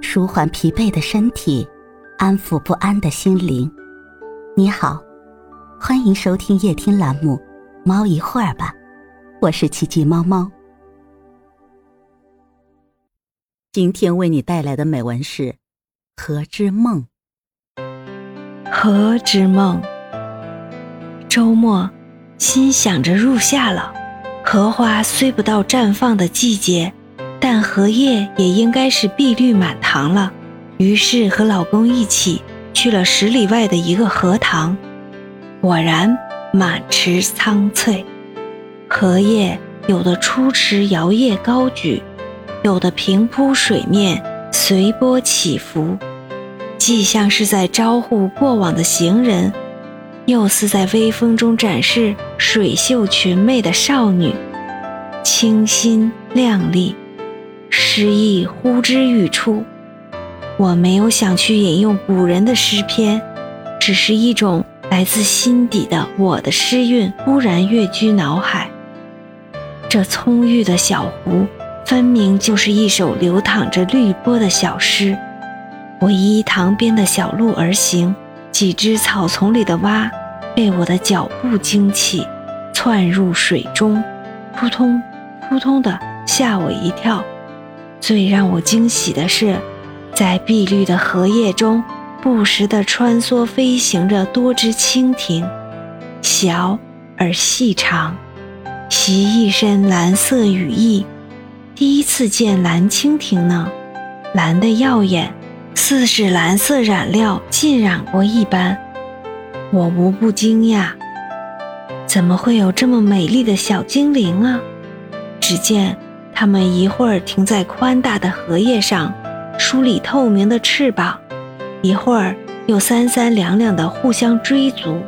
舒缓疲惫的身体，安抚不安的心灵。你好，欢迎收听夜听栏目《猫一会儿吧》，我是奇迹猫猫。今天为你带来的美文是《河之梦》。河之梦，周末，心想着入夏了，荷花虽不到绽放的季节。但荷叶也应该是碧绿满堂了，于是和老公一起去了十里外的一个荷塘，果然满池苍翠，荷叶有的出池摇曳高举，有的平铺水面随波起伏，既像是在招呼过往的行人，又似在微风中展示水秀裙袂的少女，清新靓丽。诗意呼之欲出，我没有想去引用古人的诗篇，只是一种来自心底的我的诗韵忽然跃居脑海。这葱郁的小湖，分明就是一首流淌着绿波的小诗。我依塘边的小路而行，几只草丛里的蛙被我的脚步惊起，窜入水中，扑通扑通的吓我一跳。最让我惊喜的是，在碧绿的荷叶中，不时地穿梭飞行着多只蜻蜓，小而细长，袭一身蓝色羽翼。第一次见蓝蜻蜓呢，蓝的耀眼，似是蓝色染料浸染过一般。我无不惊讶，怎么会有这么美丽的小精灵啊？只见。它们一会儿停在宽大的荷叶上，梳理透明的翅膀；一会儿又三三两两地互相追逐，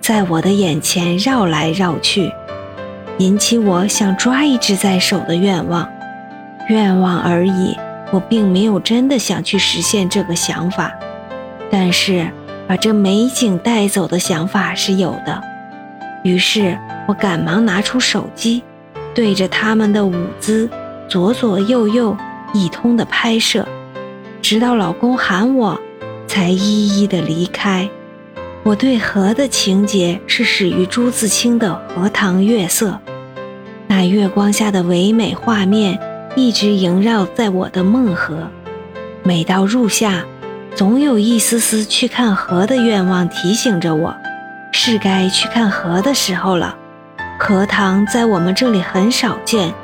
在我的眼前绕来绕去，引起我想抓一只在手的愿望。愿望而已，我并没有真的想去实现这个想法，但是把这美景带走的想法是有的。于是我赶忙拿出手机。对着他们的舞姿，左左右右一通的拍摄，直到老公喊我，才一一的离开。我对河的情节是始于朱自清的《荷塘月色》，那月光下的唯美画面一直萦绕在我的梦河。每到入夏，总有一丝丝去看河的愿望提醒着我，是该去看河的时候了。荷塘在我们这里很少见，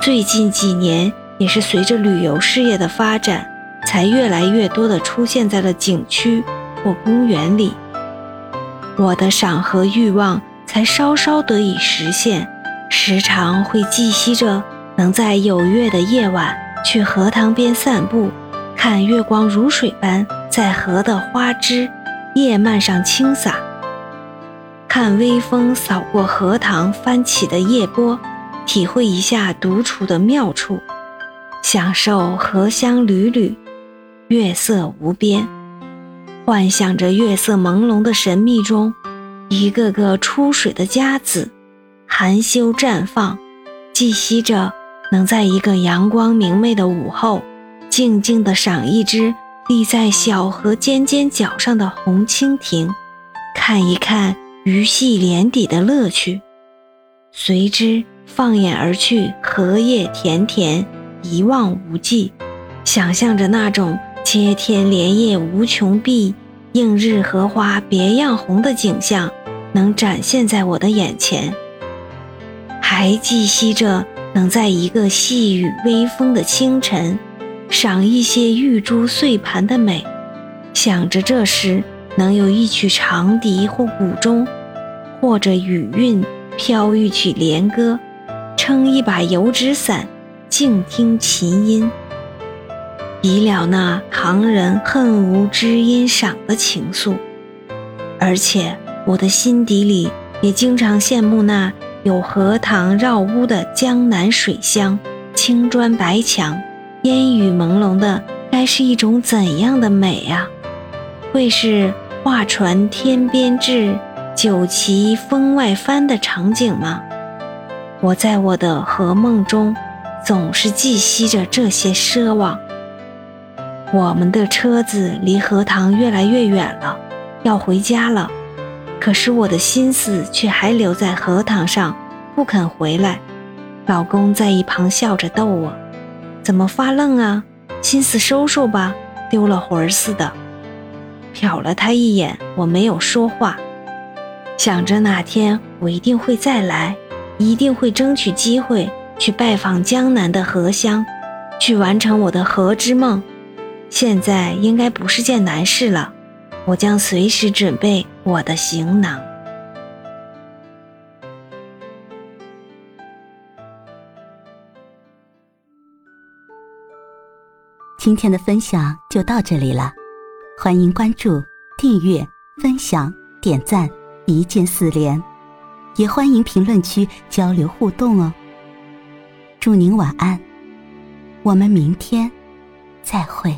最近几年也是随着旅游事业的发展，才越来越多的出现在了景区或公园里。我的赏荷欲望才稍稍得以实现，时常会寄希着能在有月的夜晚去荷塘边散步，看月光如水般在荷的花枝叶蔓上轻洒。看微风扫过荷塘翻起的叶波，体会一下独处的妙处，享受荷香缕缕，月色无边，幻想着月色朦胧的神秘中，一个个出水的佳子，含羞绽放，寄息着能在一个阳光明媚的午后，静静地赏一只立在小河尖尖角上的红蜻蜓，看一看。鱼戏莲底的乐趣，随之放眼而去，荷叶田田，一望无际。想象着那种接天莲叶无穷碧，映日荷花别样红的景象，能展现在我的眼前。还寄希着能在一个细雨微风的清晨，赏一些玉珠碎盘的美。想着这时。能有一曲长笛或古钟，或者雨韵飘一曲连歌，撑一把油纸伞，静听琴音，已了那唐人恨无知音赏的情愫。而且我的心底里也经常羡慕那有荷塘绕屋的江南水乡，青砖白墙，烟雨朦胧的，该是一种怎样的美啊！会是画船天边至，酒旗风外翻的场景吗？我在我的和梦中，总是寄息着这些奢望。我们的车子离荷塘越来越远了，要回家了。可是我的心思却还留在荷塘上，不肯回来。老公在一旁笑着逗我：“怎么发愣啊？心思收收吧，丢了魂儿似的。”瞟了他一眼，我没有说话，想着哪天我一定会再来，一定会争取机会去拜访江南的荷香，去完成我的荷之梦。现在应该不是件难事了，我将随时准备我的行囊。今天的分享就到这里了，欢迎关注、订阅、分享、点赞，一键四连，也欢迎评论区交流互动哦。祝您晚安，我们明天再会。